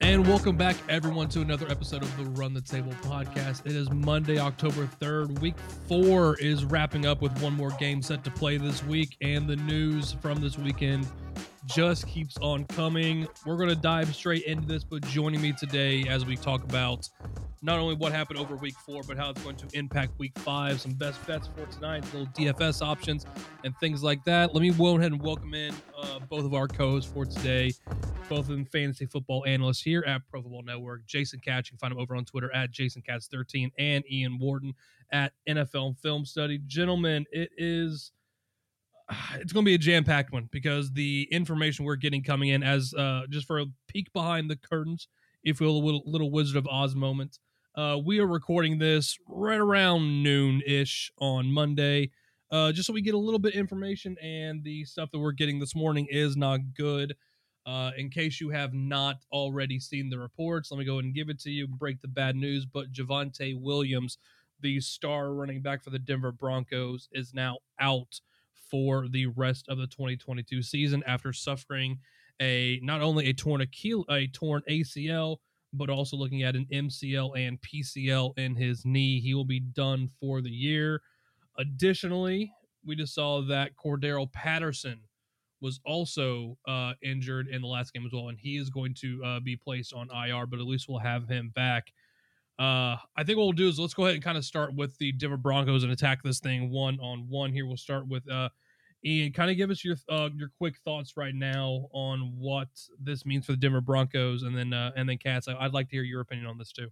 And welcome back, everyone, to another episode of the Run the Table podcast. It is Monday, October 3rd. Week four is wrapping up with one more game set to play this week, and the news from this weekend just keeps on coming. We're going to dive straight into this, but joining me today as we talk about not only what happened over week four, but how it's going to impact week five, some best bets for tonight, little DFS options, and things like that. Let me go ahead and welcome in uh, both of our co hosts for today, both of them fantasy football analysts here at Pro Football Network. Jason Katz, you can find him over on Twitter at JasonKatz13 and Ian Warden at NFL Film Study. Gentlemen, it is it's going to be a jam packed one because the information we're getting coming in as uh, just for a peek behind the curtains, if you will, a little, little Wizard of Oz moment. Uh, we are recording this right around noon ish on Monday, uh, just so we get a little bit information. And the stuff that we're getting this morning is not good. Uh, in case you have not already seen the reports, let me go ahead and give it to you. Break the bad news, but Javonte Williams, the star running back for the Denver Broncos, is now out for the rest of the 2022 season after suffering a not only a torn Achille, a torn ACL, but also looking at an MCL and PCL in his knee. He will be done for the year. Additionally, we just saw that Cordarrelle Patterson was also uh, injured in the last game as well, and he is going to uh, be placed on IR, but at least we'll have him back. Uh, I think what we'll do is let's go ahead and kind of start with the Denver Broncos and attack this thing one on one. Here, we'll start with uh, Ian. Kind of give us your uh, your quick thoughts right now on what this means for the Denver Broncos, and then uh, and then Katz. I'd like to hear your opinion on this too.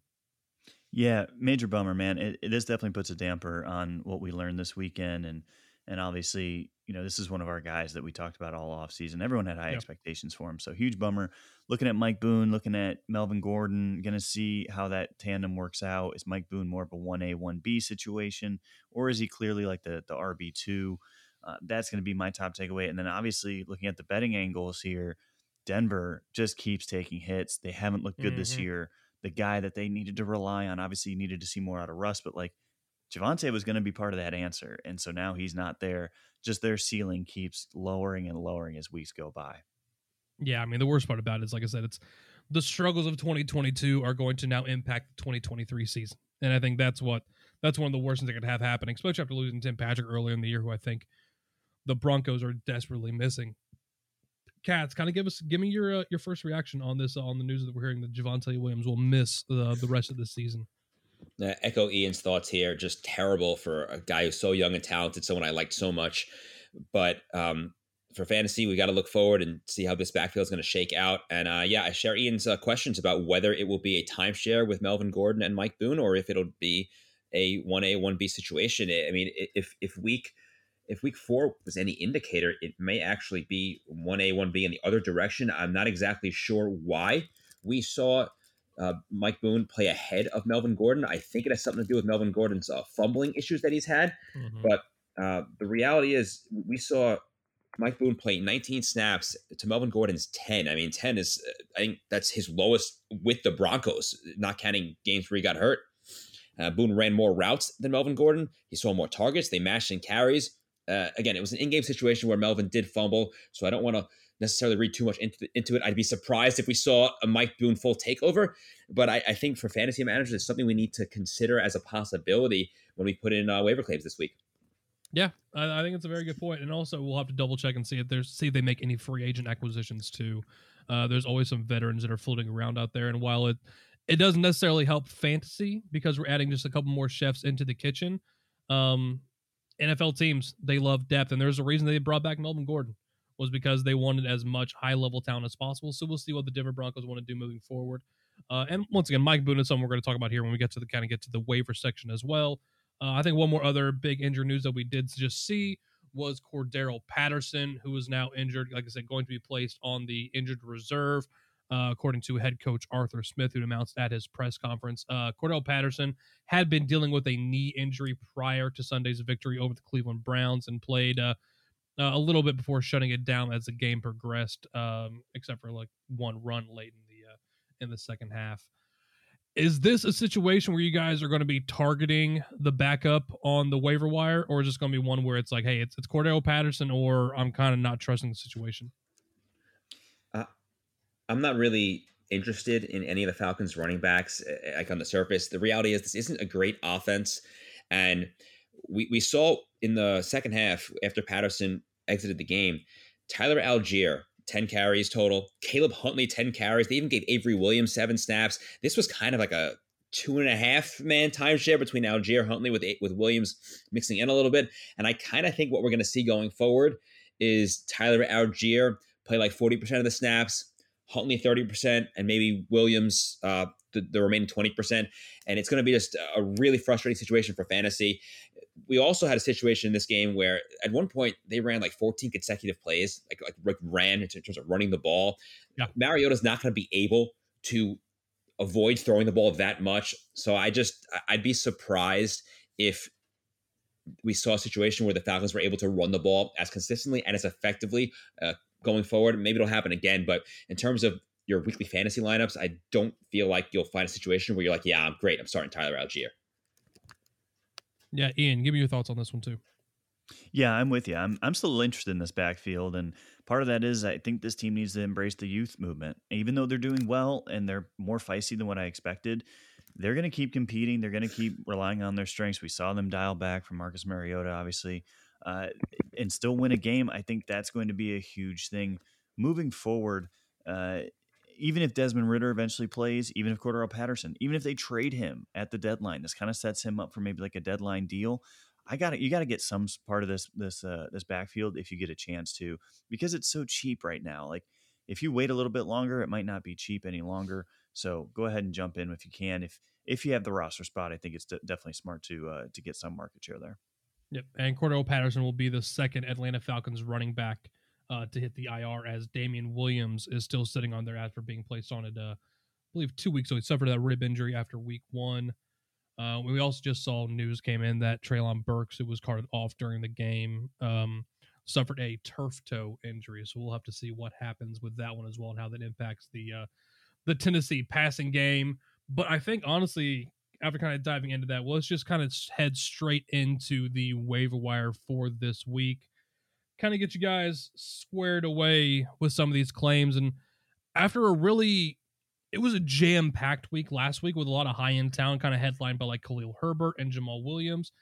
Yeah, major bummer, man. It, it this definitely puts a damper on what we learned this weekend, and and obviously, you know, this is one of our guys that we talked about all off season. Everyone had high yeah. expectations for him, so huge bummer. Looking at Mike Boone, looking at Melvin Gordon, going to see how that tandem works out. Is Mike Boone more of a one A one B situation, or is he clearly like the the RB two? Uh, that's going to be my top takeaway. And then obviously looking at the betting angles here, Denver just keeps taking hits. They haven't looked good mm-hmm. this year. The guy that they needed to rely on, obviously, needed to see more out of Russ, but like Javonte was going to be part of that answer. And so now he's not there. Just their ceiling keeps lowering and lowering as weeks go by. Yeah. I mean, the worst part about it is, like I said, it's the struggles of 2022 are going to now impact the 2023 season. And I think that's what, that's one of the worst things that could have happening, especially after losing Tim Patrick earlier in the year, who I think the Broncos are desperately missing. Katz, kind of give us, give me your uh, your first reaction on this uh, on the news that we're hearing that Javonte Williams will miss the the rest of the season. Uh, echo Ian's thoughts here. Just terrible for a guy who's so young and talented, someone I liked so much. But um, for fantasy, we got to look forward and see how this backfield is going to shake out. And uh, yeah, I share Ian's uh, questions about whether it will be a timeshare with Melvin Gordon and Mike Boone, or if it'll be a one A one B situation. I mean, if if week if week four was any indicator, it may actually be one A one B in the other direction. I'm not exactly sure why we saw uh, Mike Boone play ahead of Melvin Gordon. I think it has something to do with Melvin Gordon's uh, fumbling issues that he's had. Mm-hmm. But uh, the reality is, we saw Mike Boone play 19 snaps to Melvin Gordon's 10. I mean, 10 is, uh, I think that's his lowest with the Broncos, not counting games where he got hurt. Uh, Boone ran more routes than Melvin Gordon. He saw more targets. They mashed in carries. Uh, again, it was an in-game situation where Melvin did fumble, so I don't want to necessarily read too much into, into it. I'd be surprised if we saw a Mike Boone full takeover, but I, I think for fantasy managers, it's something we need to consider as a possibility when we put in uh, waiver claims this week. Yeah, I, I, think it's a very good point, and also we'll have to double check and see if there's see if they make any free agent acquisitions too. Uh, there's always some veterans that are floating around out there, and while it it doesn't necessarily help fantasy because we're adding just a couple more chefs into the kitchen. Um, NFL teams they love depth, and there's a reason they brought back Melvin Gordon was because they wanted as much high level talent as possible. So we'll see what the Denver Broncos want to do moving forward. Uh, and once again, Mike Boone is someone we're going to talk about here when we get to the kind of get to the waiver section as well. Uh, I think one more other big injury news that we did just see was Cordarrelle Patterson, who is now injured. Like I said, going to be placed on the injured reserve, uh, according to head coach Arthur Smith, who announced at his press conference. Uh, Cordarrelle Patterson had been dealing with a knee injury prior to Sunday's victory over the Cleveland Browns and played uh, a little bit before shutting it down as the game progressed, um, except for like one run late in the uh, in the second half. Is this a situation where you guys are going to be targeting the backup on the waiver wire, or is this going to be one where it's like, hey, it's it's Cordarrelle Patterson, or I'm kind of not trusting the situation? Uh, I'm not really interested in any of the Falcons running backs like on the surface. The reality is this isn't a great offense, and we we saw in the second half after Patterson exited the game, Tyler Allgeier, 10 carries total. Caleb Huntley, 10 carries. They even gave Avery Williams seven snaps. This was kind of like a two and a half man timeshare between Allgeier Huntley with with Williams mixing in a little bit. And I kind of think what we're going to see going forward is Tyler Allgeier play like 40% of the snaps, Huntley 30%, and maybe Williams uh, the, the remaining 20%. And it's going to be just a really frustrating situation for fantasy we also had a situation in this game where at one point they ran like 14 consecutive plays, like like, like ran in terms of running the ball. Yeah. Mariota's not going to be able to avoid throwing the ball that much. So I just I'd be surprised if we saw a situation where the Falcons were able to run the ball as consistently and as effectively uh, going forward. Maybe it'll happen again, but in terms of your weekly fantasy lineups, I don't feel like you'll find a situation where you're like, yeah, I'm great. I'm starting Tyler Allgeier. Yeah, Ian, give me your thoughts on this one too. Yeah, I'm with you. I'm I'm still interested in this backfield, and part of that is I think this team needs to embrace the youth movement. Even though they're doing well and they're more feisty than what I expected, they're going to keep competing. They're going to keep relying on their strengths. We saw them dial back from Marcus Mariota, obviously, uh, and still win a game. I think that's going to be a huge thing moving forward. Uh, even if Desmond Ridder eventually plays, even if Cordarrelle Patterson, even if they trade him at the deadline, this kind of sets him up for maybe like a deadline deal. I got to you got to get some part of this this uh, this backfield if you get a chance to because it's so cheap right now. Like if you wait a little bit longer, it might not be cheap any longer. So go ahead and jump in if you can. If if you have the roster spot, I think it's de- definitely smart to uh, to get some market share there. Yep, and Cordarrelle Patterson will be the second Atlanta Falcons running back uh, to hit the IR as Damien Williams is still sitting on there after being placed on it, uh, I believe, two weeks ago. He suffered that rib injury after week one. Uh, we also just saw news came in that Treylon Burks, who was carted off during the game, um, suffered a turf toe injury. So we'll have to see what happens with that one as well and how that impacts the uh, the Tennessee passing game. But I think honestly, after kind of diving into that, well, let's just kind of head straight into the waiver wire for this week kind of get you guys squared away with some of these claims. And after a really, it was a jam packed week last week with a lot of high end talent, kind of headlined by like Khalil Herbert and Jamaal Williams.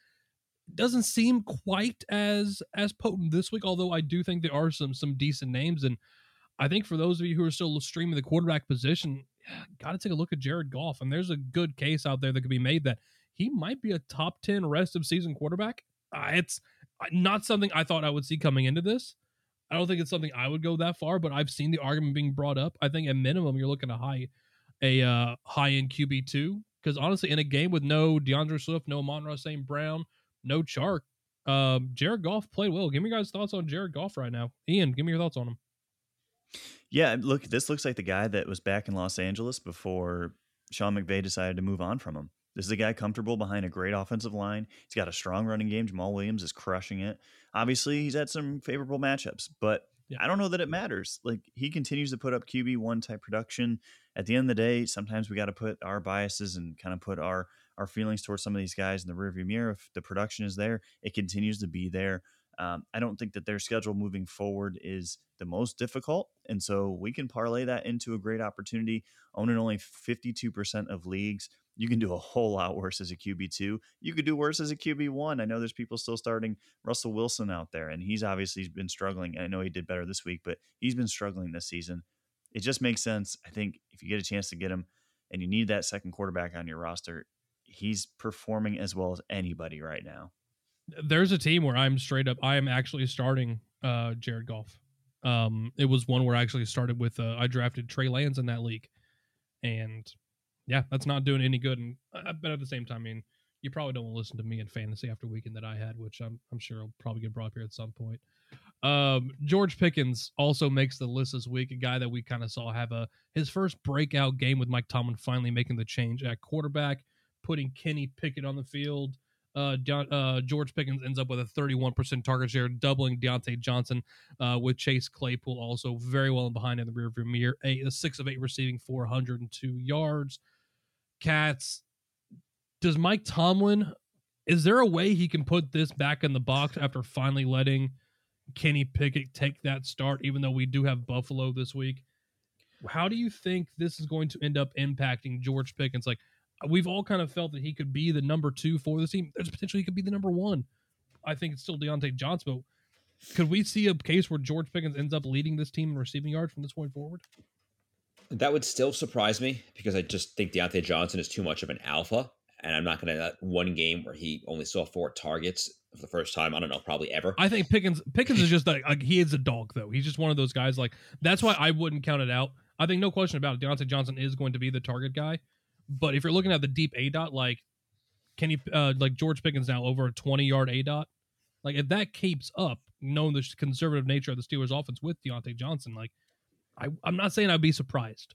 Doesn't seem quite as as potent this week, although I do think there are some some decent names. And I think for those of you who are still streaming the quarterback position, got to take a look at Jared Goff. And there's a good case out there that could be made that he might be a top 10 rest of season quarterback. Uh, it's not something I thought I would see coming into this. I don't think it's something I would go that far, but I've seen the argument being brought up. I think at minimum you're looking at high a uh, high end QB two because honestly, in a game with no D'Andre Swift, no Amon-Ra St. Brown, no Chark, um, Jared Goff played well. Give me guys thoughts on Jared Goff right now. Ian, give me your thoughts on him. Yeah, look, this looks like the guy that was back in Los Angeles before Sean McVay decided to move on from him. This is a guy comfortable behind a great offensive line. He's got a strong running game. Jamaal Williams is crushing it. Obviously, he's had some favorable matchups, but yeah. I don't know that it matters. Like he continues to put up QB one type production. At the end of the day, sometimes we got to put our biases and kind of put our our feelings towards some of these guys in the rearview mirror. If the production is there, it continues to be there. Um, I don't think that their schedule moving forward is the most difficult. And so we can parlay that into a great opportunity. Owning only 52% of leagues you can do a whole lot worse as a QB2. You could do worse as a QB1. I know there's people still starting Russell Wilson out there, and he's obviously been struggling. I know he did better this week, but he's been struggling this season. it just makes sense. I think if you get a chance to get him and you need that second quarterback on your roster, he's performing as well as anybody right now. There's a team where I'm straight up. I am actually starting uh, Jared Goff. Um, it was one where I actually started with. Uh, I drafted Trey Lance in that league, and yeah, that's not doing any good. And uh, but at the same time, I mean, you probably don't want to listen to me in fantasy after weekend that I had, which I'm I'm sure will probably get brought up here at some point. Um, George Pickens also makes the list this week. A guy that we kind of saw have a his first breakout game with Mike Tomlin finally making the change at quarterback, putting Kenny Pickett on the field. Uh, uh, George Pickens ends up with a 31% target share, doubling Diontae Johnson uh, with Chase Claypool also very well in behind in the rearview mirror. A six of eight receiving, 402 yards. Katz. Does Mike Tomlin? Is there a way he can put this back in the box after finally letting Kenny Pickett take that start? Even though we do have Buffalo this week, how do you think this is going to end up impacting George Pickens? Like we've all kind of felt that he could be the number two for the team. There's potential he could be the number one. I think it's still Diontae Johnson, but could we see a case where George Pickens ends up leading this team in receiving yards from this point forward? That would still surprise me because I just think Diontae Johnson is too much of an alpha. And I'm not going to uh, that one game where he only saw four targets for the first time. I don't know, probably ever. I think Pickens Pickens is just like, like he is a dog though. He's just one of those guys. Like that's why I wouldn't count it out. I think no question about it. Diontae Johnson is going to be the target guy. But if you're looking at the deep A dot, like can you uh, like George Pickens now over a 20 yard A dot? Like if that keeps up, knowing the conservative nature of the Steelers offense with Diontae Johnson, like I, I'm not saying I'd be surprised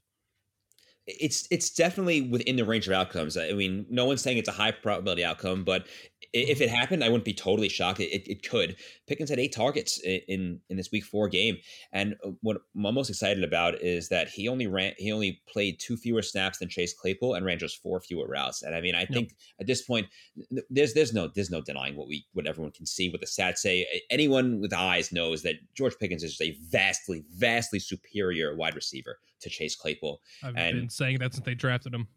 it's it's definitely within the range of outcomes. I mean, no one's saying it's a high probability outcome, but if it happened, I wouldn't be totally shocked. It, it could. Pickens had eight targets in in this week four game, and uh, what I'm most excited about is that he only ran he only played two fewer snaps than Chase Claypool and ran just four fewer routes. And I mean, I think at this point, there's there's no there's no denying what we what everyone can see what the stats say. Anyone with eyes knows that George Pickens is a vastly vastly superior wide receiver to Chase Claypool. I've and, been saying that since they drafted him.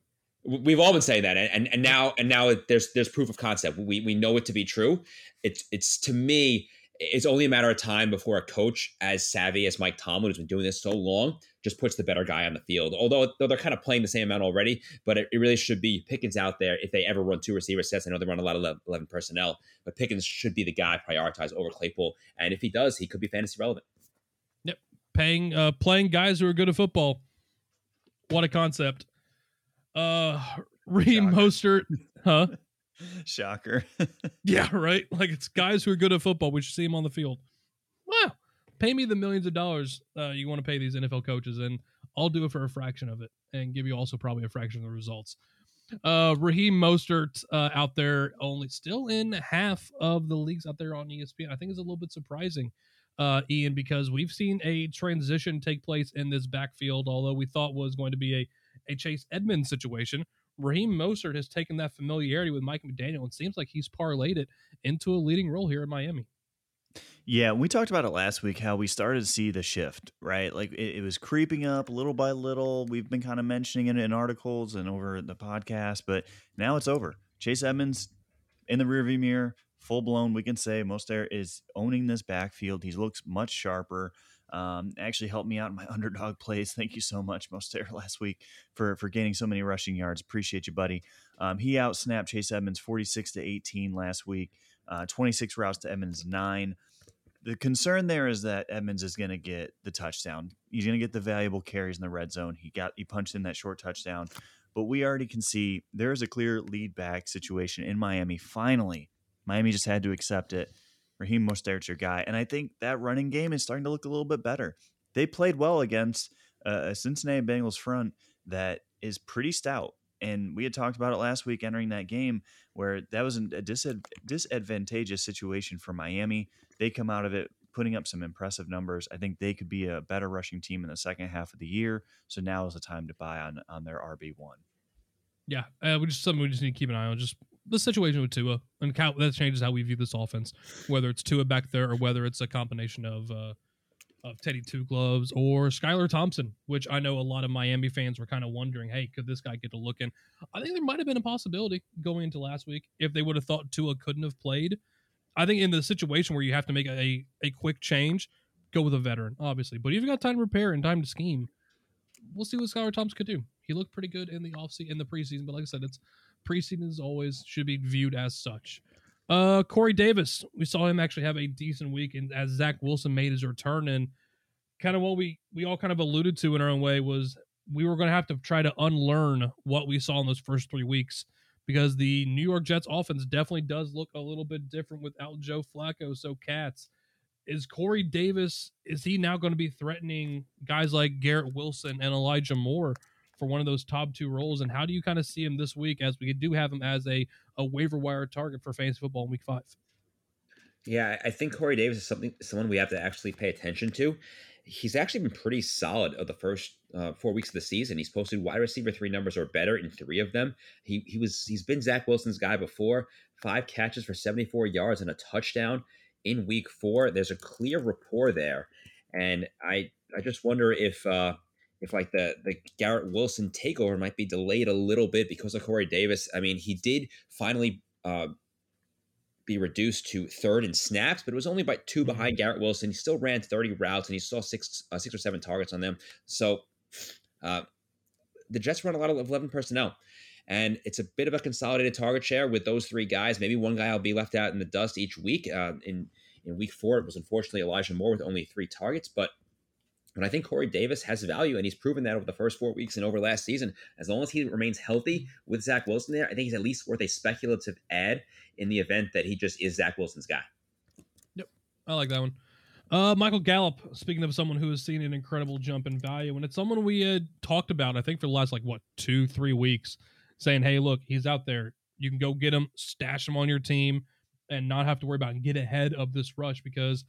We've all been saying that, and and now and now there's there's proof of concept. We we know it to be true. It's it's to me, it's only a matter of time before a coach as savvy as Mike Tomlin, who's been doing this so long, just puts the better guy on the field. Although though they're kind of playing the same amount already, but it, it really should be Pickens out there if they ever run two receiver sets. I know they run a lot of eleven personnel, but Pickens should be the guy prioritized over Claypool, and if he does, he could be fantasy relevant. Yep, paying uh, playing guys who are good at football. What a concept. Uh, Raheem Mostert, huh? Shocker. yeah, right. Like it's guys who are good at football. We should see them on the field. Wow, pay me the millions of dollars uh, you want to pay these NFL coaches, and I'll do it for a fraction of it, and give you also probably a fraction of the results. Uh, Raheem Mostert uh, out there only still in half of the leagues out there on ESPN. I think is a little bit surprising, uh, Ian, because we've seen a transition take place in this backfield. Although we thought was going to be a a Chase Edmonds situation. Raheem Mostert has taken that familiarity with Mike McDaniel and seems like he's parlayed it into a leading role here in Miami. Yeah, we talked about it last week how we started to see the shift, right? Like it, it was creeping up little by little. We've been kind of mentioning it in articles and over the podcast, but now it's over. Chase Edmonds in the rearview mirror, full blown. We can say Mostert is owning this backfield. He looks much sharper. Um, actually helped me out in my underdog plays. Thank you so much, Mostert, last week for for gaining so many rushing yards. Appreciate you, buddy. Um, he outsnapped Chase Edmonds 46 to 18 last week. Uh, 26 routes to Edmonds nine. The concern there is that Edmonds is going to get the touchdown. He's going to get the valuable carries in the red zone. He got he punched in that short touchdown, but we already can see there is a clear lead back situation in Miami. Finally, Miami just had to accept it. Raheem Mostert's your guy. And I think that running game is starting to look a little bit better. They played well against uh, a Cincinnati Bengals front that is pretty stout. And we had talked about it last week entering that game where that was a disadvantageous situation for Miami. They come out of it putting up some impressive numbers. I think they could be a better rushing team in the second half of the year. So now is the time to buy on on their RB one. Yeah, uh, we something we just need to keep an eye on. Just the situation with Tua and that changes how we view this offense, whether it's Tua back there or whether it's a combination of uh, of Teddy Two Gloves or Skylar Thompson, which I know a lot of Miami fans were kind of wondering, hey, could this guy get a look in? I think there might have been a possibility going into last week if they would have thought Tua couldn't have played. I think in the situation where you have to make a, a quick change, go with a veteran, obviously. But if you've got time to prepare and time to scheme, we'll see what Skylar Thompson could do. He looked pretty good in the offseason in the preseason, but like I said, it's preseason is always should be viewed as such. Uh, Corey Davis, we saw him actually have a decent week, and as Zach Wilson made his return, and kind of what we we all kind of alluded to in our own way was we were going to have to try to unlearn what we saw in those first three weeks because the New York Jets offense definitely does look a little bit different without Joe Flacco. So, Katz, is Corey Davis, is he now going to be threatening guys like Garrett Wilson and Elijah Moore for one of those top two roles? And how do you kind of see him this week as we do have him as a, a waiver wire target for fantasy football in week five? Yeah, I think Corey Davis is something someone we have to actually pay attention to he's actually been pretty solid of the first uh, four weeks of the season. He's posted wide receiver three numbers or better in three of them. He he was he's been Zach Wilson's guy before. Five catches for 74 yards and a touchdown in week four. There's a clear rapport there, and I I just wonder if uh, if like the the Garrett Wilson takeover might be delayed a little bit because of Corey Davis. I mean, he did finally uh, be reduced to third in snaps, but it was only by two mm-hmm. behind Garrett Wilson. He still ran 30 routes and he saw six uh, six or seven targets on them. So uh, the Jets run a lot of 11 personnel. And it's a bit of a consolidated target share with those three guys. Maybe one guy will be left out in the dust each week. Uh, in in week four, it was unfortunately Elijah Moore with only three targets, but but I think Corey Davis has value, and he's proven that over the first four weeks and over last season. As long as he remains healthy with Zach Wilson there, I think he's at least worth a speculative ad in the event that he just is Zach Wilson's guy. Yep, I like that one. Uh, Michael Gallup, speaking of someone who has seen an incredible jump in value, and it's someone we had talked about, I think, for the last like what two, three weeks, saying, "Hey, look, he's out there. You can go get him, stash him on your team, and not have to worry about and get ahead of this rush because."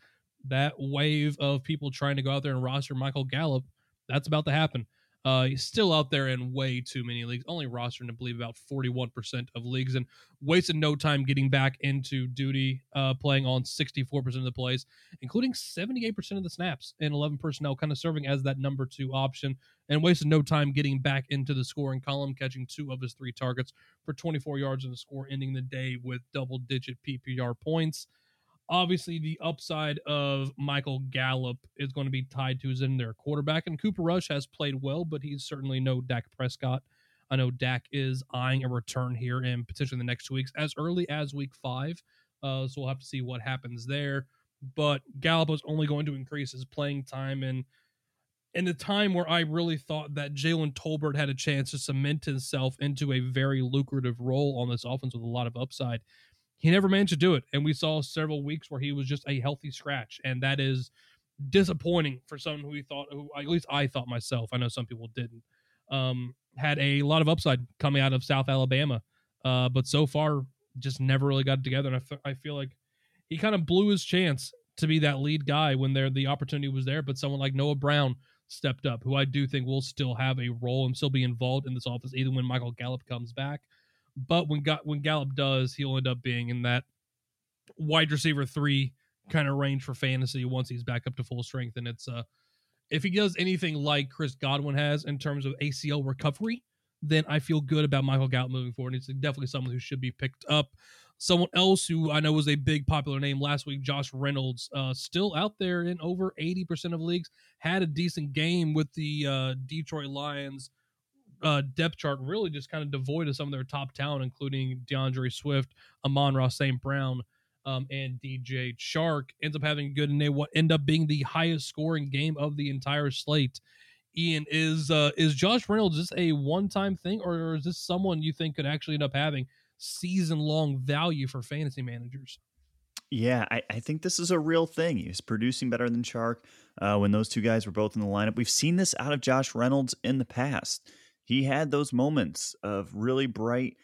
That wave of people trying to go out there and roster Michael Gallup, that's about to happen. Uh, he's still out there in way too many leagues, only rostering, to believe, about 41% of leagues and wasted no time getting back into duty, uh, playing on 64% of the plays, including 78% of the snaps and 11 personnel, kind of serving as that number two option, and wasted no time getting back into the scoring column, catching two of his three targets for 24 yards in the score, ending the day with double digit PPR points obviously the upside of Michael Gallup is going to be tied to his in their quarterback. And Cooper Rush has played well, but he's certainly no Dak Prescott. I know Dak is eyeing a return here in potentially the next two weeks, as early as week five. Uh, so we'll have to see what happens there. But Gallup is only going to increase his playing time and in the time where I really thought that Jalen Tolbert had a chance to cement himself into a very lucrative role on this offense with a lot of upside he never managed to do it. And we saw several weeks where he was just a healthy scratch. And that is disappointing for someone who we thought, who at least I thought myself, I know some people didn't, um, had a lot of upside coming out of South Alabama. Uh, but so far, just never really got it together. And I, f- I feel like he kind of blew his chance to be that lead guy when there the opportunity was there. But someone like Noah Brown stepped up, who I do think will still have a role and still be involved in this office, even when Michael Gallup comes back. But when got when Gallup does, he'll end up being in that wide receiver three kind of range for fantasy once he's back up to full strength. And it's uh if he does anything like Chris Godwin has in terms of ACL recovery, then I feel good about Michael Gallup moving forward. It's definitely someone who should be picked up. Someone else who I know was a big popular name last week, Josh Reynolds, uh, still out there in over 80% of leagues, had a decent game with the uh, Detroit Lions uh, depth chart really just kind of devoid of some of their top talent, including D'Andre Swift, Amon-Ra St. Brown, um, and DJ Chark, Ends up having a good and what end up being the highest scoring game of the entire slate. Ian, is uh, is Josh Reynolds just a one time thing, or is this someone you think could actually end up having season long value for fantasy managers? Yeah, I, I, think this is a real thing. He's producing better than Chark uh, when those two guys were both in the lineup. We've seen this out of Josh Reynolds in the past he had those moments of really bright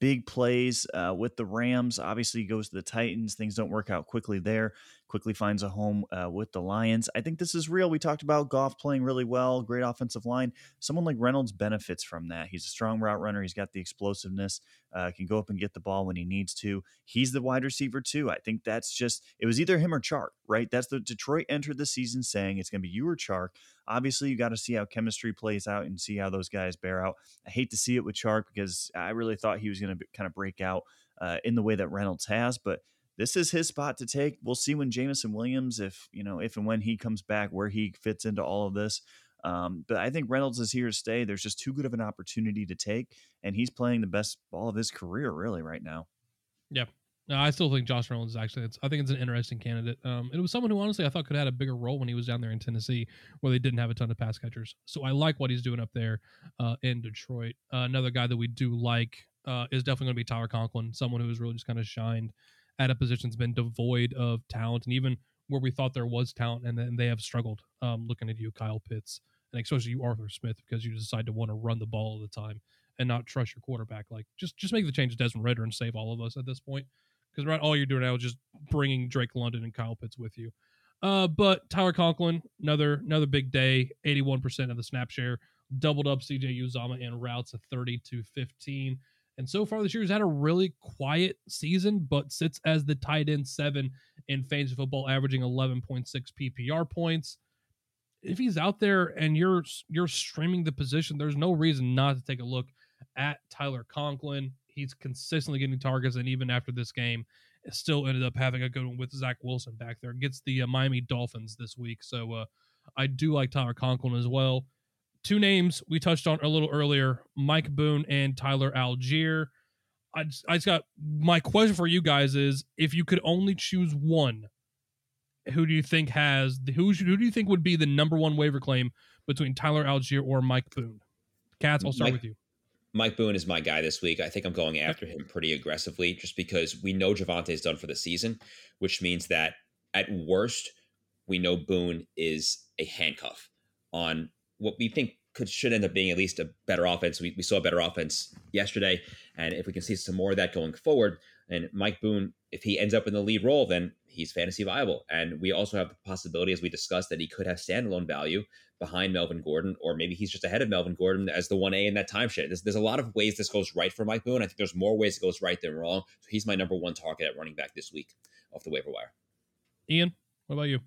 big plays uh, with the Rams. Obviously, he goes to the Titans. Things don't work out quickly there. Quickly finds a home uh, with the Lions. I think this is real. We talked about Goff playing really well, great offensive line. Someone like Reynolds benefits from that. He's a strong route runner. He's got the explosiveness. Uh, can go up and get the ball when he needs to. He's the wide receiver too. I think that's just it was either him or Chark, right? That's the Detroit entered the season saying it's going to be you or Chark. Obviously, you got to see how chemistry plays out and see how those guys bear out. I hate to see it with Chark because I really thought he was going to kind of break out uh, in the way that Reynolds has, but this is his spot to take. We'll see when Jameson Williams, if you know, if and when he comes back, where he fits into all of this. Um, but I think Reynolds is here to stay. There's just too good of an opportunity to take, and he's playing the best ball of his career really right now. Yeah. No, I still think Josh Reynolds is actually. I think it's an interesting candidate. Um, it was someone who honestly I thought could have had a bigger role when he was down there in Tennessee, where they didn't have a ton of pass catchers. So I like what he's doing up there uh, in Detroit. Uh, another guy that we do like uh, is definitely going to be Tyler Conklin, someone who has really just kind of shined at a position that's been devoid of talent, and even where we thought there was talent, and then they have struggled. Um, looking at you, Kyle Pitts, and especially you, Arthur Smith, because you decide to want to run the ball all the time and not trust your quarterback. Like just just make the change to Desmond Ridder and save all of us at this point because right all you're doing now is just bringing Drake London and Kyle Pitts with you. Uh, but Tyler Conklin, another another big day, 81% of the snap share, doubled up CJ Uzomah in routes at 30 to 15. And so far this year, he's had a really quiet season, but sits as the tight end seven in fantasy football, averaging 11.6 PPR points. If he's out there and you're you're streaming the position, there's no reason not to take a look at Tyler Conklin he's consistently getting targets, and even after this game, still ended up having a good one with Zach Wilson back there. Gets the uh, Miami Dolphins this week, so uh, I do like Tyler Conklin as well. Two names we touched on a little earlier: Mike Boone and Tyler Allgeier. I just, I just got my question for you guys is: if you could only choose one, who do you think has who? Who do you think would be the number one waiver claim between Tyler Allgeier or Mike Boone? Katz, I'll start Mike, with you. Mike Boone is my guy this week. I think I'm going after him pretty aggressively just because we know Javonte's done for the season, which means that at worst, we know Boone is a handcuff on what we think could should end up being at least a better offense. We, we saw a better offense yesterday, and if we can see some more of that going forward, and Mike Boone, if he ends up in the lead role, then he's fantasy viable. And we also have the possibility, as we discussed, that he could have standalone value behind Melvin Gordon, or maybe he's just ahead of Melvin Gordon as the 1A in that timeshare. There's, there's a lot of ways this goes right for Mike Boone. I think there's more ways it goes right than wrong. So he's my number one target at running back this week off the waiver wire. Ian, what about you?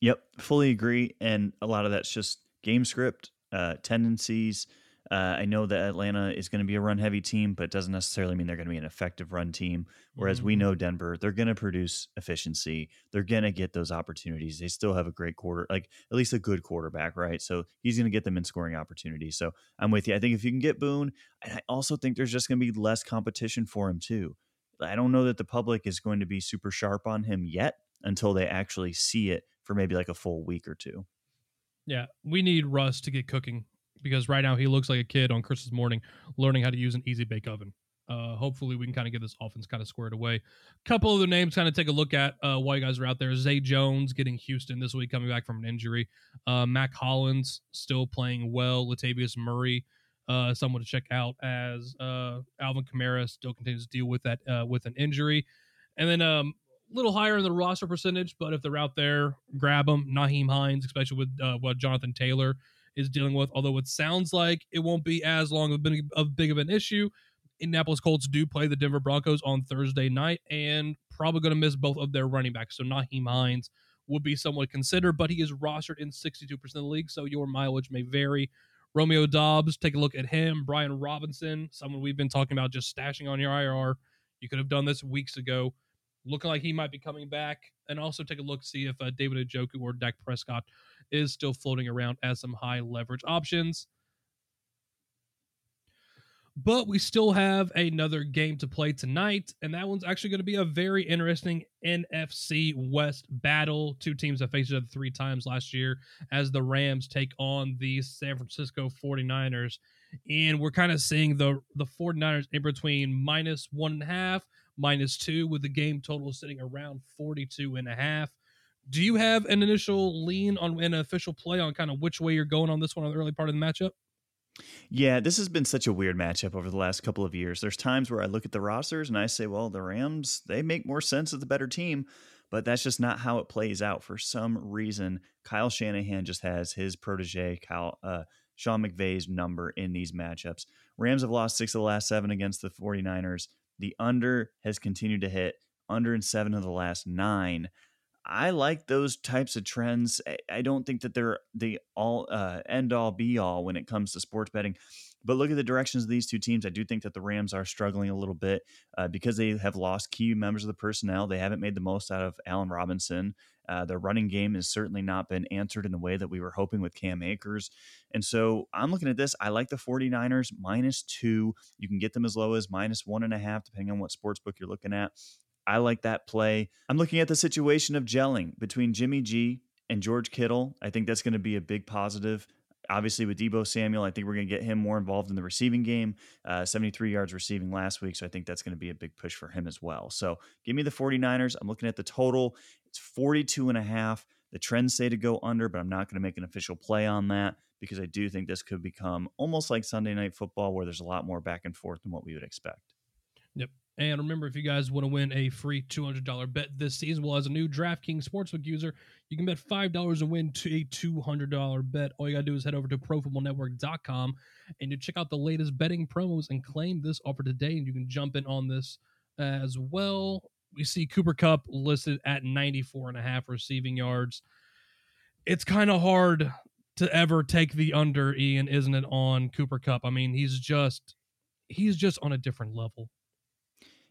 Yep, fully agree. And a lot of that's just game script, uh, tendencies, uh, I know that Atlanta is going to be a run heavy team, but it doesn't necessarily mean they're going to be an effective run team. Whereas mm-hmm. we know Denver, they're going to produce efficiency. They're going to get those opportunities. They still have a great quarter, like at least a good quarterback, right? So he's going to get them in scoring opportunities. So I'm with you. I think if you can get Boone, and I also think there's just going to be less competition for him too. I don't know that the public is going to be super sharp on him yet until they actually see it for maybe like a full week or two. Yeah, we need Russ to get cooking because right now he looks like a kid on Christmas morning learning how to use an easy bake oven. Uh, hopefully, we can kind of get this offense kind of squared away. Couple other names kind of take a look at uh, while you guys are out there. Zay Jones getting Houston this week, coming back from an injury. Uh, Mack Hollins still playing well. Latavius Murray, uh, someone to check out as uh, Alvin Kamara still continues to deal with that uh, with an injury. And then um, little higher in the roster percentage, but if they're out there, grab them. Nyheim Hines, especially with uh, what Jonathan Taylor is dealing with. Although it sounds like it won't be as long of, big, of big of an issue. Indianapolis Colts do play the Denver Broncos on Thursday night and probably going to miss both of their running backs. So Nyheim Hines would be somewhat considered, but he is rostered in 62% of the league, so your mileage may vary. Romeo Doubs, take a look at him. Brian Robinson, someone we've been talking about just stashing on your IR. You could have done this weeks ago. Looking like he might be coming back. And also take a look, see if uh, David Njoku or Dak Prescott is still floating around as some high leverage options. But we still have another game to play tonight, and that one's actually going to be a very interesting NFC West battle. Two teams that faced each other three times last year as the Rams take on the San Francisco 49ers. And we're kind of seeing the, the 49ers in between minus one and a half, minus two, with the game total sitting around 42 and a half do you have an initial lean on an official play on kind of which way you're going on this one on the early part of the matchup? Yeah, this has been such a weird matchup over the last couple of years. There's times where I look at the rosters and I say, well, the Rams, they make more sense as the better team, but that's just not how it plays out. For some reason, Kyle Shanahan just has his protege, Kyle, uh, Sean McVay's number in these matchups. Rams have lost six of the last seven against the 49ers. The under has continued to hit under in seven of the last nine. I like those types of trends. I don't think that they're the all uh, end all be all when it comes to sports betting, But look at the directions of these two teams. I do think that the Rams are struggling a little bit uh, because they have lost key members of the personnel. They haven't made the most out of Allen Robinson. Uh, their running game has certainly not been answered in the way that we were hoping with Cam Akers. And so I'm looking at this. I like the 49ers minus two. You can get them as low as minus one and a half, depending on what sports book you're looking at. I like that play. I'm looking at the situation of gelling between Jimmy G and George Kittle. I think that's going to be a big positive. Obviously, with Deebo Samuel, I think we're going to get him more involved in the receiving game. Uh, 73 yards receiving last week. So I think that's going to be a big push for him as well. So give me the 49ers. I'm looking at the total. It's 42 and a half. The trends say to go under, but I'm not going to make an official play on that because I do think this could become almost like Sunday night football where there's a lot more back and forth than what we would expect. And remember, if you guys want to win a free $200 bet this season, well, as a new DraftKings Sportsbook user, you can bet $5 and win to a $200 bet. All you got to do is head over to ProFootballNetwork.com and you check out the latest betting promos and claim this offer today. And you can jump in on this as well. We see Cooper Kupp listed at 94 and a half receiving yards. It's kind of hard to ever take the under, Ian, isn't it, on Cooper Kupp? I mean, he's just he's just on a different level.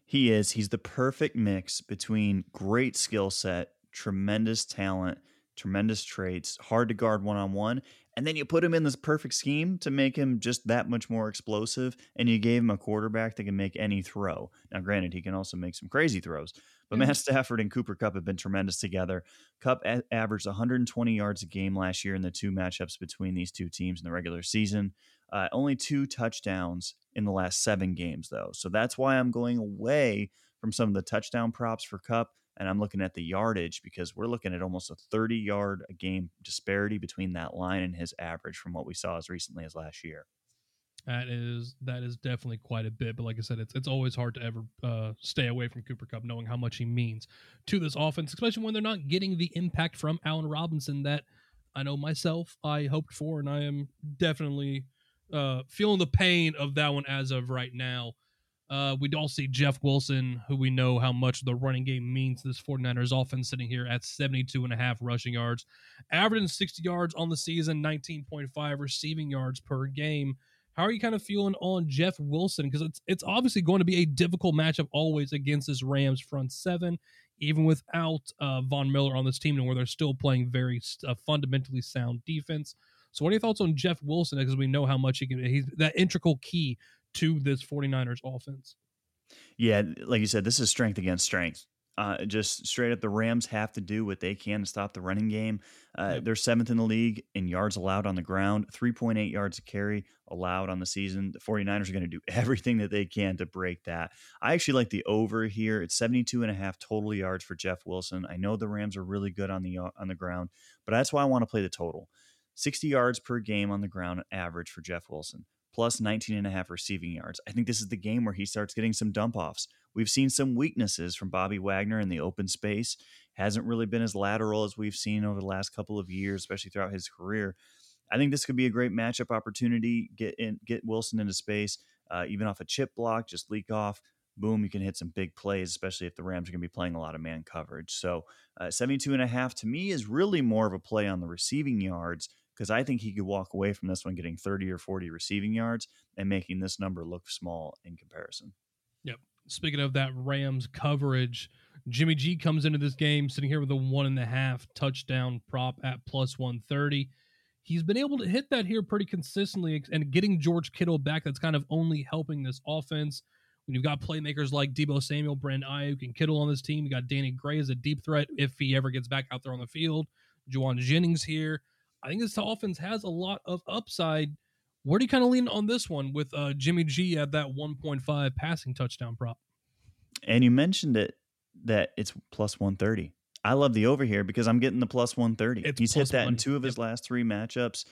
He is. He's the perfect mix between great skill set, tremendous talent, tremendous traits, hard to guard one on one, and then you put him in this perfect scheme to make him just that much more explosive. And you gave him a quarterback that can make any throw. Now, granted, he can also make some crazy throws, but mm-hmm. Matt Stafford and Cooper Kupp have been tremendous together. Kupp a- averaged 120 yards a game last year in the two matchups between these two teams in the regular season. Uh, only two touchdowns in the last seven games, though. So that's why I'm going away from some of the touchdown props for Kupp. And I'm looking at the yardage because we're looking at almost a 30 yard a game disparity between that line and his average from what we saw as recently as last year. That is that is definitely quite a bit, but like I said, it's it's always hard to ever uh, stay away from Cooper Kupp, knowing how much he means to this offense, especially when they're not getting the impact from Allen Robinson that I know myself I hoped for, and I am definitely uh, feeling the pain of that one as of right now. Uh, we all see Jeff Wilson, who we know how much the running game means to this 49ers offense, sitting here at 72 and a half rushing yards, averaging 60 yards on the season, 19.5 receiving yards per game. How are you kind of feeling on Jeff Wilson? Because it's it's obviously going to be a difficult matchup always against this Rams front seven, even without uh, Von Miller on this team, and where they're still playing very uh, fundamentally sound defense. So, what are your thoughts on Jeff Wilson? Because we know how much he can, he's that integral key to this 49ers offense. Yeah, like you said, this is strength against strength. Uh, just straight up, the Rams have to do what they can to stop the running game. Uh, yep. They're seventh in the league in yards allowed on the ground, 3.8 yards a carry allowed on the season. The 49ers are going to do everything that they can to break that. I actually like the over here. It's 72 and a half total yards for Jeff Wilson. I know the Rams are really good on the on the ground, but that's why I want to play the total. 60 yards per game on the ground average for Jeff Wilson, plus 19 and a half receiving yards. I think this is the game where he starts getting some dump offs. We've seen some weaknesses from Bobby Wagner in the open space. Hasn't really been as lateral as we've seen over the last couple of years, especially throughout his career. I think this could be a great matchup opportunity. Get in, get Wilson into space, uh, even off a chip block, just leak off. Boom, you can hit some big plays, especially if the Rams are going to be playing a lot of man coverage. So, uh, 72 and a half to me is really more of a play on the receiving yards because I think he could walk away from this one getting 30 or 40 receiving yards and making this number look small in comparison. Yep. Speaking of that Rams coverage, Jimmy G comes into this game sitting here with a one and a half touchdown prop at plus 130. He's been able to hit that here pretty consistently and getting George Kittle back. That's kind of only helping this offense. When you've got playmakers like Deebo Samuel, Brand Aiyuk, and Kittle on this team, you got Danny Gray as a deep threat if he ever gets back out there on the field. Jauan Jennings here. I think this offense has a lot of upside. Where do you kind of lean on this one with uh, Jimmy G at that 1.5 passing touchdown prop? And you mentioned it that it's plus 130. I love the over here because I'm getting the plus 130. It's He's hit that one. in two of his yep. last three matchups,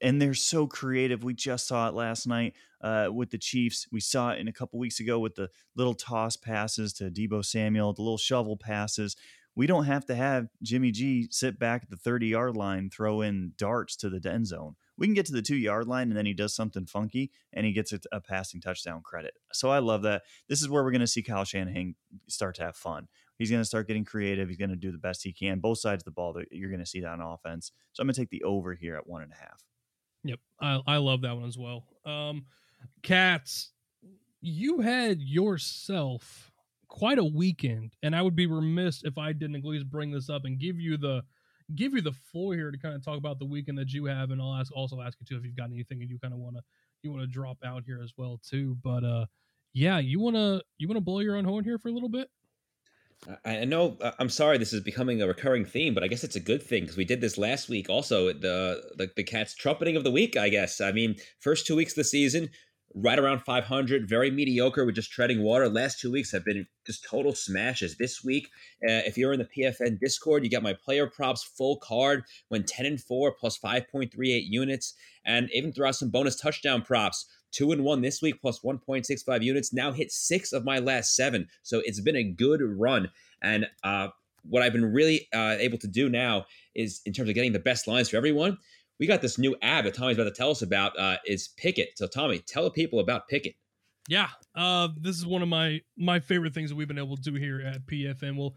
and they're so creative. We just saw it last night uh, with the Chiefs. We saw it in a couple weeks ago with the little toss passes to Deebo Samuel, the little shovel passes we don't have to have Jimmy G sit back at the 30 yard line, throw in darts to the end zone. We can get to the two yard line and then he does something funky and he gets a, a passing touchdown credit. So I love that. This is where we're going to see Kyle Shanahan start to have fun. He's going to start getting creative. He's going to do the best he can. Both sides of the ball, you're going to see that on offense. So I'm going to take the over here at one and a half. Yep. I, I love that one as well. Um, Katz, you had yourself quite a weekend, and I would be remiss if I didn't at least bring this up and give you the give you the floor here to kind of talk about the weekend that you have, and I'll ask also ask you too if you've got anything and you kind of want to you want to drop out here as well too. But uh, yeah, you wanna you wanna blow your own horn here for a little bit. I know. Uh, I'm sorry, this is becoming a recurring theme, but I guess it's a good thing because we did this last week. Also, the, the the Katz trumpeting of the week. I guess. I mean, first two weeks of the season, right around 500, very mediocre. We're just treading water. Last two weeks have been just total smashes. This week, uh, if you're in the PFN Discord, you get my player props full card. When 10 and 4 plus 5.38 units, and even throw out some bonus touchdown props. Two and one this week plus 1.65 units. Now hit six of my last seven. So it's been a good run. And uh, what I've been really uh, able to do now is in terms of getting the best lines for everyone we got this new ad that Tommy's about to tell us about uh, is Pikkit. So Tommy, tell the people about Pikkit. Yeah, uh, this is one of my my favorite things that we've been able to do here at PFN. Well,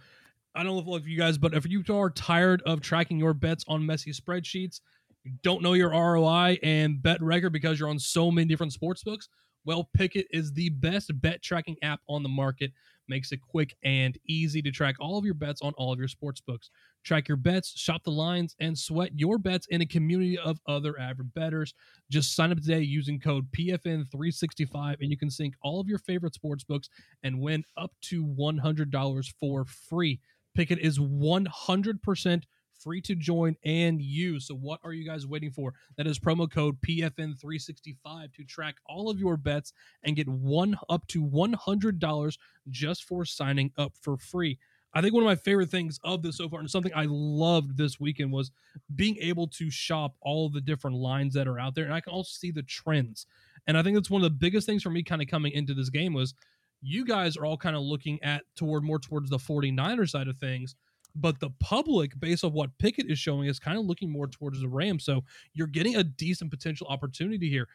I don't know if you guys, but if you are tired of tracking your bets on messy spreadsheets, you don't know your ROI and bet record because you're on so many different sports books, well, Pikkit is the best bet tracking app on the market makes it quick and easy to track all of your bets on all of your sports books. Track your bets, shop the lines, and sweat your bets in a community of other avid bettors. Just sign up today using code PFN365 and you can sync all of your favorite sports books and win up to $100 for free. Pikkit is 100% free to join and use. So what are you guys waiting for? That is promo code PFN365 to track all of your bets and get one up to $100 just for signing up for free. I think one of my favorite things of this so far, and something I loved this weekend, was being able to shop all the different lines that are out there, and I can also see the trends. And I think that's one of the biggest things for me, kind of coming into this game, was you guys are all kind of looking at toward more towards the 49er side of things but the public, based on what Pikkit is showing, is kind of looking more towards the Rams. So you're getting a decent potential opportunity here.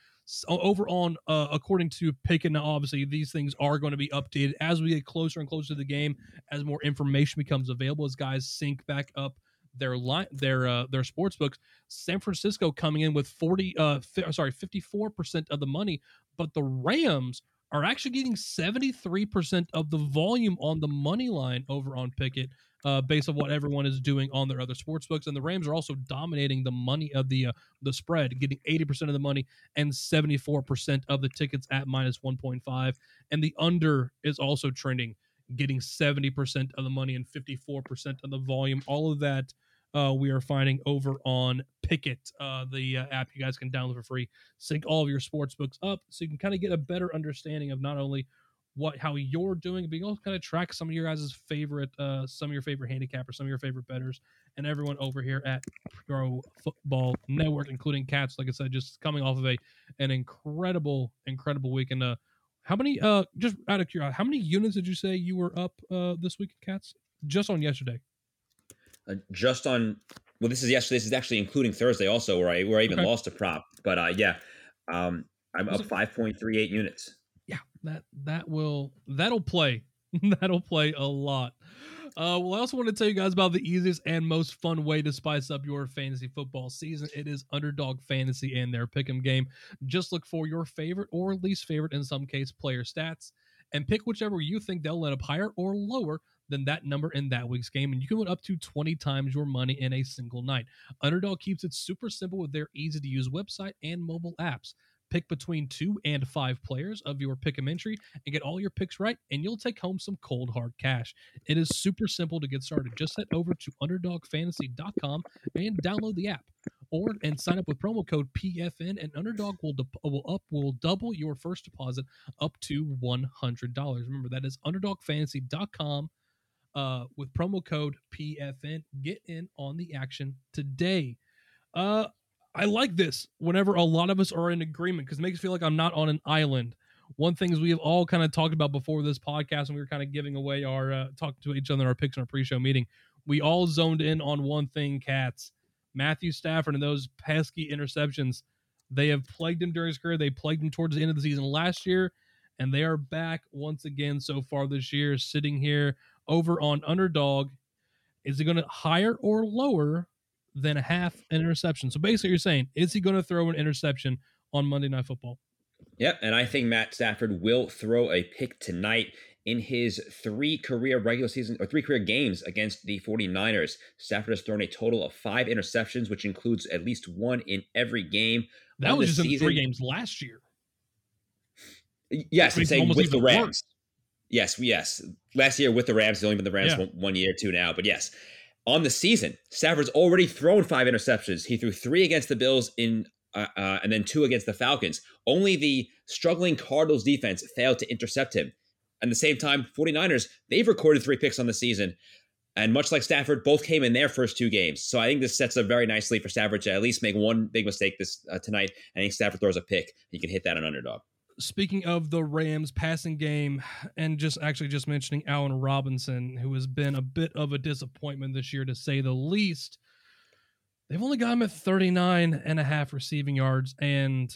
Over on, uh, according to Pikkit, now obviously these things are going to be updated. As we get closer and closer to the game, as more information becomes available, as guys sync back up their line their uh their sports books san francisco coming in with 40 uh fi- sorry 54% of the money but the rams are actually getting 73% of the volume on the money line over on Pikkit uh, based on what everyone is doing on their other sports books. And the Rams are also dominating the money of the uh, the spread, getting 80% of the money and 74% of the tickets at minus 1.5. And the under is also trending, getting 70% of the money and 54% of the volume. All of that uh, we are finding over on Pikkit, uh, the uh, app you guys can download for free. Sync all of your sports books up so you can kind of get a better understanding of not only what how you're doing, but you also kind of track some of your guys' favorite, uh, some of your favorite handicappers, some of your favorite betters, and everyone over here at Pro Football Network, including Katz. Like I said, just coming off of a an incredible, incredible week. And uh, how many? Uh, just out of curiosity, how many units did you say you were up uh this week, Katz? Just on yesterday. Uh, just on well, this is yesterday. This is actually including Thursday also, where I where I even okay. lost a prop. But uh, yeah, um, I'm up five point three eight units yeah, that that will that'll play. that'll play a lot. Uh, well, I also want to tell you guys about the easiest and most fun way to spice up your fantasy football season. It is Underdog Fantasy and their pick'em game. Just look for your favorite or least favorite, in some case, player stats, and pick whichever you think they'll let up higher or lower than that number in that week's game, and you can win up to 20 times your money in a single night. Underdog keeps it super simple with their easy to use website and mobile apps. Pick between two and five players of your pick entry and get all your picks right, and you'll take home some cold hard cash. It is super simple to get started. Just head over to underdogfantasy.com and download the app. Or and sign up with promo code PFN, and Underdog will de- will up will double your first deposit up to one hundred dollars. Remember that is underdogfantasy.com uh, with promo code PFN. Get in on the action today. Uh, I like this whenever a lot of us are in agreement because it makes me feel like I'm not on an island. One things we have all kind of talked about before this podcast, and we were kind of giving away our uh, talking to each other in our picks in our pre-show meeting. We all zoned in on one thing, Katz. Matthew Stafford and those pesky interceptions. They have plagued him during his career. They plagued him towards the end of the season last year, and they are back once again so far this year, sitting here over on underdog. Is it going to higher or lower than a half an interception. So basically, you're saying, is he going to throw an interception on Monday Night Football? Yep, and I think Matt Stafford will throw a pick tonight in his three career regular season or three career games against the 49ers. Stafford has thrown a total of five interceptions, which includes at least one in every game. That was just season. in three games last year. Yes, I'm saying with the Rams. Worse. Yes, yes. Last year with the Rams, he's only been the Rams yeah. one, one year, two now. But yes, on the season, Stafford's already thrown five interceptions. He threw three against the Bills in uh, uh, and then two against the Falcons. Only the struggling Cardinals defense failed to intercept him. At the same time, 49ers, they've recorded three picks on the season. And much like Stafford, both came in their first two games. So I think this sets up very nicely for Stafford to at least make one big mistake this uh, tonight. I think Stafford throws a pick. He can hit that on underdog. Speaking of the Rams passing game, and just actually just mentioning Allen Robinson, who has been a bit of a disappointment this year to say the least. They've only got him at 39 and a half receiving yards. And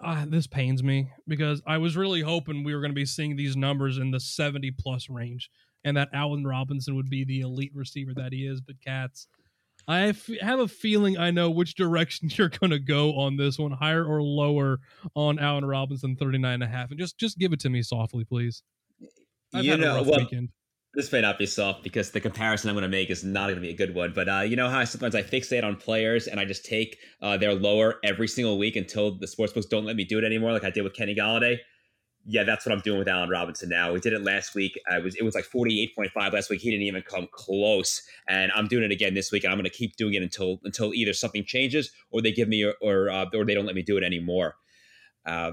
uh, this pains me because I was really hoping we were going to be seeing these numbers in the 70 plus range and that Allen Robinson would be the elite receiver that he is. But Katz, I f- have a feeling I know which direction you're going to go on this one, higher or lower on Allen Robinson 39 and a half. And just, just give it to me softly, please. I've you know, well, weekend this may not be soft because the comparison I'm going to make is not going to be a good one. But uh, you know how sometimes I fixate on players and I just take uh, their lower every single week until the sportsbooks don't let me do it anymore, like I did with Kenny Golladay. Yeah, that's what I'm doing with Allen Robinson now. We did it last week. I was it was like 48.5 last week. He didn't even come close, and I'm doing it again this week. And I'm going to keep doing it until until either something changes or they give me or or, uh, or they don't let me do it anymore. Uh,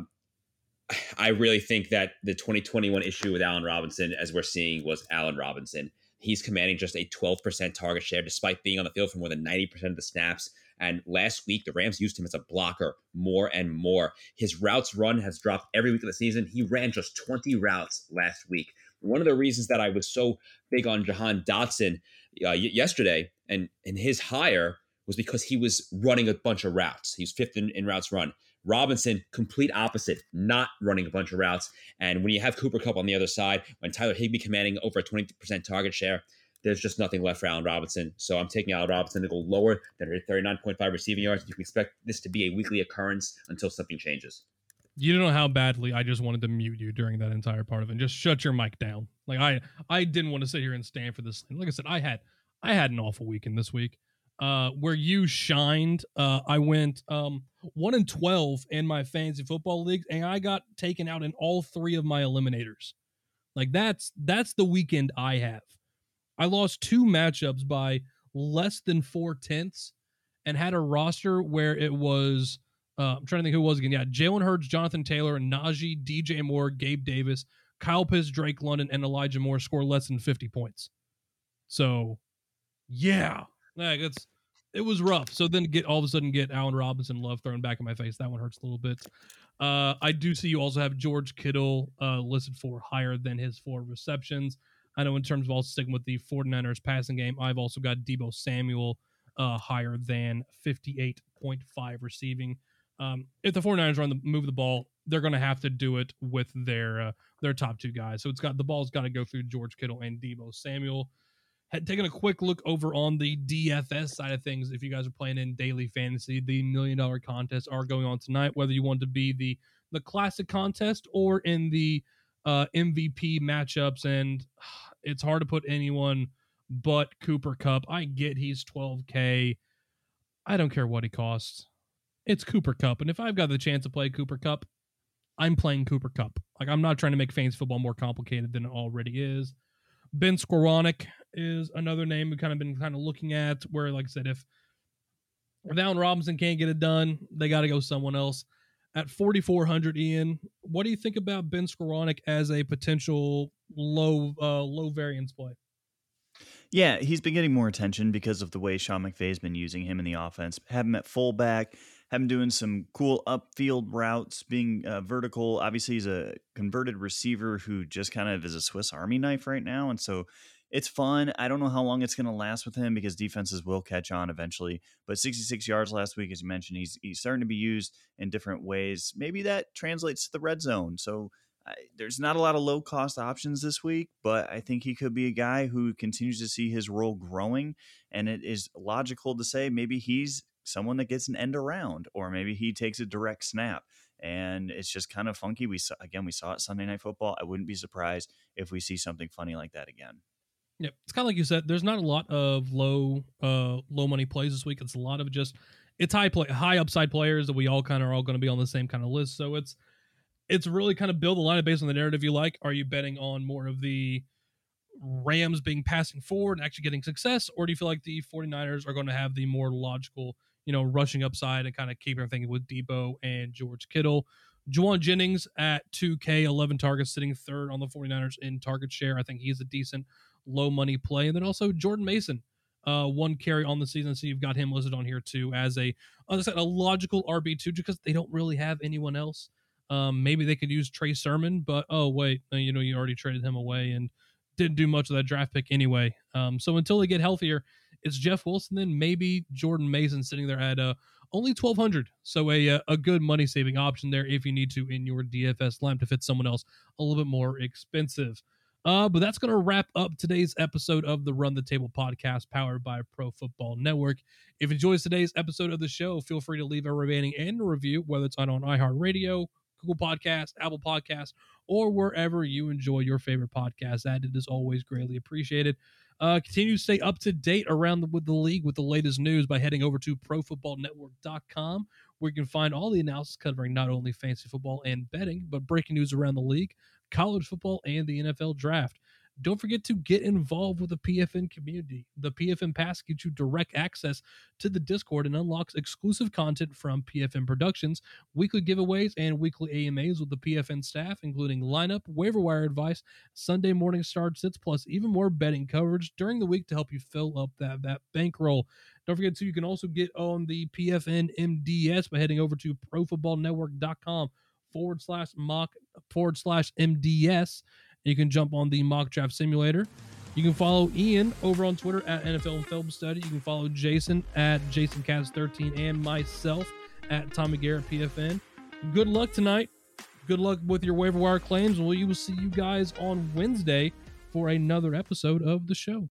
I really think that the 2021 issue with Allen Robinson, as we're seeing, was Allen Robinson. He's commanding just a 12% target share despite being on the field for more than 90% of the snaps. And last week, the Rams used him as a blocker more and more. His routes run has dropped every week of the season. He ran just 20 routes last week. One of the reasons that I was so big on Jahan Dotson uh, yesterday and, and his hire was because he was running a bunch of routes. He was fifth in, in routes run. Robinson, complete opposite, not running a bunch of routes. And when you have Cooper Kupp on the other side, when Tyler Higbee commanding over a 20% target share, there's just nothing left for Allen Robinson. So I'm taking Allen Robinson to go lower than 39.5 receiving yards. You can expect this to be a weekly occurrence until something changes. You don't know how badly I just wanted to mute you during that entire part of it. Just shut your mic down. Like I, I didn't want to sit here and stand for this. Like I said, I had, I had an awful weekend this week uh, where you shined. Uh, I went um, one and twelve in my fantasy football league, and I got taken out in all three of my eliminators. Like that's that's the weekend I have. I lost two matchups by less than four tenths, and had a roster where it was. Uh, I'm trying to think who was again. Yeah, Jalen Hurts, Jonathan Taylor, Najee, DJ Moore, Gabe Davis, Kyle Pitts, Drake London, and Elijah Moore score less than 50 points. So, yeah, like it's it was rough. So then get all of a sudden get Allen Robinson love thrown back in my face. That one hurts a little bit. Uh, I do see you also have George Kittle uh, listed for higher than his four receptions. I know in terms of also sticking with the 49ers passing game, I've also got Deebo Samuel uh, higher than 58.5 receiving. Um, if the 49ers run the move the ball, they're going to have to do it with their uh, their top two guys. So it's got the ball's got to go through George Kittle and Deebo Samuel had taken a quick look over on the DFS side of things. If you guys are playing in daily fantasy, the million dollar contests are going on tonight. Whether you want to be the the classic contest or in the uh, MVP matchups, and it's hard to put anyone but Cooper Kupp. I get he's 12k. I don't care what he costs. It's Cooper Kupp. and if I've got the chance to play Cooper Kupp, I'm playing Cooper Kupp. Like I'm not trying to make fantasy football more complicated than it already is. Ben Skowronek is another name we've kind of been kind of looking at where, like I said, if if Allen Robinson can't get it done, they got to go someone else. At 4,400, Ian, what do you think about Ben Skowronek as a potential low uh, low variance play? Yeah, he's been getting more attention because of the way Sean McVay's been using him in the offense. Have him at fullback, have him doing some cool upfield routes, being uh, vertical. Obviously, he's a converted receiver who just kind of is a Swiss Army knife right now, and so it's fun. I don't know how long it's going to last with him because defenses will catch on eventually. But 66 yards last week, as you mentioned, he's he's starting to be used in different ways. Maybe that translates to the red zone. So I, there's not a lot of low cost options this week, but I think he could be a guy who continues to see his role growing. And it is logical to say maybe he's someone that gets an end around, or maybe he takes a direct snap and it's just kind of funky. We saw again, we saw it Sunday Night Football. I wouldn't be surprised if we see something funny like that again. Yep, it's kind of like you said. There's not a lot of low, uh, low money plays this week. It's a lot of just it's high play, high upside players that we all kind of are all going to be on the same kind of list. So it's it's really kind of build a lineup based on the narrative you like. Are you betting on more of the Rams being passing forward and actually getting success, or do you feel like the 49ers are going to have the more logical, you know, rushing upside and kind of keep everything with Deebo and George Kittle? Jauan Jennings at 2K, 11 targets, sitting third on the 49ers in target share. I think he's a decent low money play. And then also Jordan Mason, uh, one carry on the season. So you've got him listed on here too as a, as I said, a logical RB2 because they don't really have anyone else. Um, maybe they could use Trey Sermon, but oh, wait, uh, you know, you already traded him away and didn't do much of that draft pick anyway. Um, so until they get healthier, it's Jeff Wilson, then maybe Jordan Mason sitting there at uh, only 1200 so a, uh, a good money saving option there if you need to in your dfs lamp to fit someone else a little bit more expensive uh, but that's going to wrap up today's episode of the Run the Table podcast powered by Pro Football Network. If you enjoyed today's episode of the show, feel free to leave a remaining and a review, whether it's on, on iHeartRadio, Google Podcast, Apple Podcast, or wherever you enjoy your favorite podcast. That it is always greatly appreciated. Uh, continue to stay up to date around the, with the league with the latest news by heading over to profootballnetwork.com, where you can find all the analysis covering not only fantasy football and betting, but breaking news around the league, college football, and the NFL draft. Don't forget to get involved with the PFN community. The PFN Pass gives you direct access to the Discord and unlocks exclusive content from PFN Productions, weekly giveaways, and weekly AMAs with the PFN staff, including lineup, waiver wire advice, Sunday morning start sits, plus even more betting coverage during the week to help you fill up that, that bankroll. Don't forget too, you can also get on the PFN MDS by heading over to profootballnetwork.com forward slash mock forward slash MDS you can jump on the mock draft simulator. You can follow Ian over on Twitter at NFL Film Study. You can follow Jason at JasonKatz13 and myself at Tommy Garrett PFN. Good luck tonight. Good luck with your waiver wire claims. We will see you guys on Wednesday for another episode of the show.